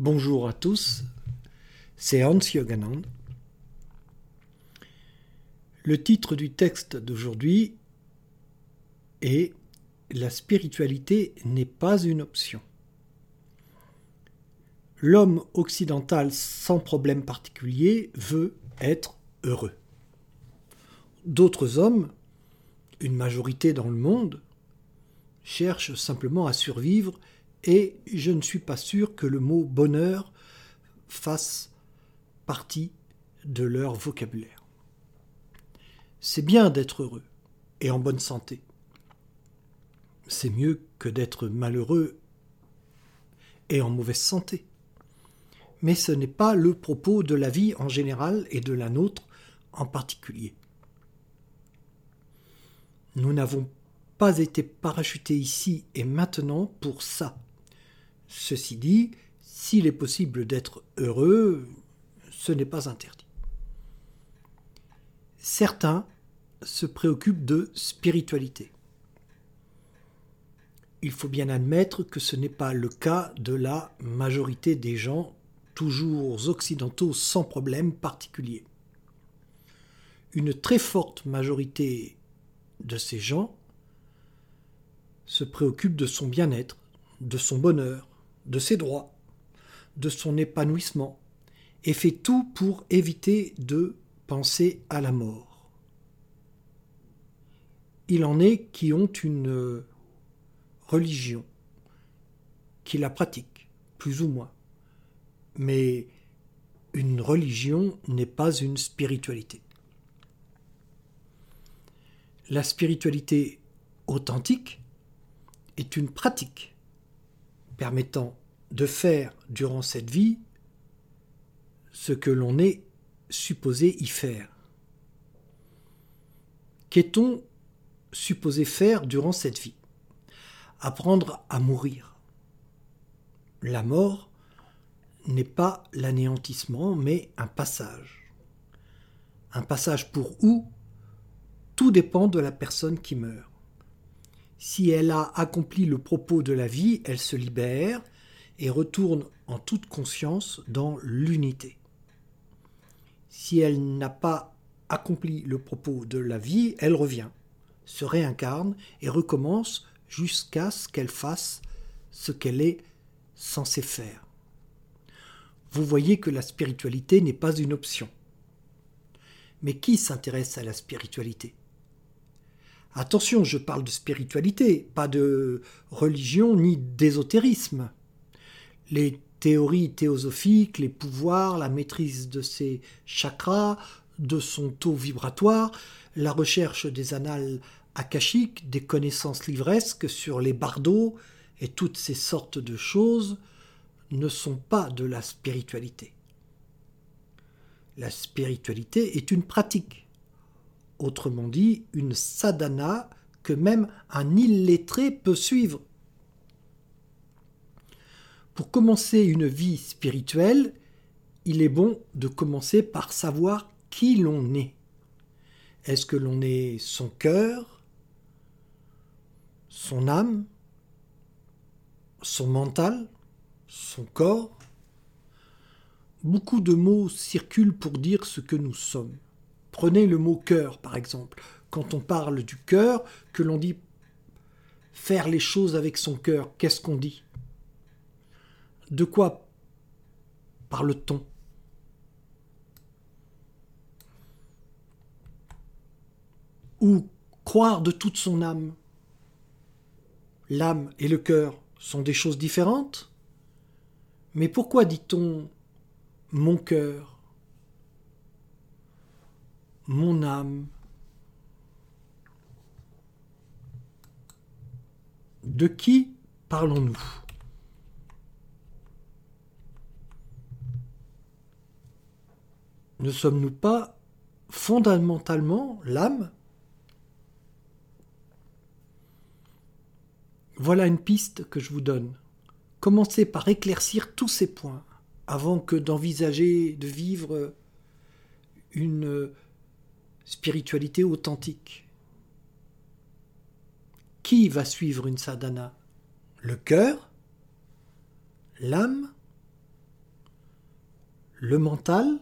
Bonjour à tous, c'est Hans Yoganand. Le titre du texte d'aujourd'hui est La spiritualité n'est pas une option. L'homme occidental sans problème particulier veut être heureux. D'autres hommes, une majorité dans le monde, cherchent simplement à survivre et je ne suis pas sûr que le mot bonheur fasse partie de leur vocabulaire. C'est bien d'être heureux et en bonne santé. C'est mieux que d'être malheureux et en mauvaise santé. Mais ce n'est pas le propos de la vie en général et de la nôtre en particulier. Nous n'avons pas été parachutés ici et maintenant pour ça. Ceci dit, s'il est possible d'être heureux, ce n'est pas interdit. Certains se préoccupent de spiritualité. Il faut bien admettre que ce n'est pas le cas de la majorité des gens, toujours occidentaux sans problème particulier. Une très forte majorité de ces gens se préoccupe de son bien-être, de son bonheur, de ses droits, de son épanouissement, et fait tout pour éviter de penser à la mort. Il en est qui ont une religion, qui la pratiquent, plus ou moins. Mais une religion n'est pas une spiritualité. La spiritualité authentique est une pratique permettant de faire durant cette vie ce que l'on est supposé y faire. Qu'est-on supposé faire durant cette vie? Apprendre à mourir. La mort n'est pas l'anéantissement, mais un passage. Un passage pour où? Tout dépend de la personne qui meurt. Si elle a accompli le propos de la vie, elle se libère et retourne en toute conscience dans l'unité. Si elle n'a pas accompli le propos de la vie, elle revient, se réincarne et recommence jusqu'à ce qu'elle fasse ce qu'elle est censée faire. Vous voyez que la spiritualité n'est pas une option. Mais qui s'intéresse à la spiritualité? Attention, je parle de spiritualité, pas de religion ni d'ésotérisme. Les théories théosophiques, les pouvoirs, la maîtrise de ses chakras, de son taux vibratoire, la recherche des annales akashiques, des connaissances livresques sur les bardeaux et toutes ces sortes de choses ne sont pas de la spiritualité. La spiritualité est une pratique autrement dit une sadhana que même un illettré peut suivre. Pour commencer une vie spirituelle, il est bon de commencer par savoir qui l'on est. Est-ce que l'on est son cœur, son âme, son mental, son corps? Beaucoup de mots circulent pour dire ce que nous sommes. Prenez le mot cœur, par exemple. Quand on parle du cœur, que l'on dit faire les choses avec son cœur, qu'est-ce qu'on dit? De quoi parle-t-on? Ou croire de toute son âme. L'âme et le cœur sont des choses différentes. Mais pourquoi dit-on mon cœur? Mon âme. De qui parlons-nous? Ne sommes-nous pas fondamentalement l'âme? Voilà une piste que je vous donne. Commencez par éclaircir tous ces points avant que d'envisager de vivre une spiritualité authentique. Qui va suivre une sadhana? Le cœur L'âme Le mental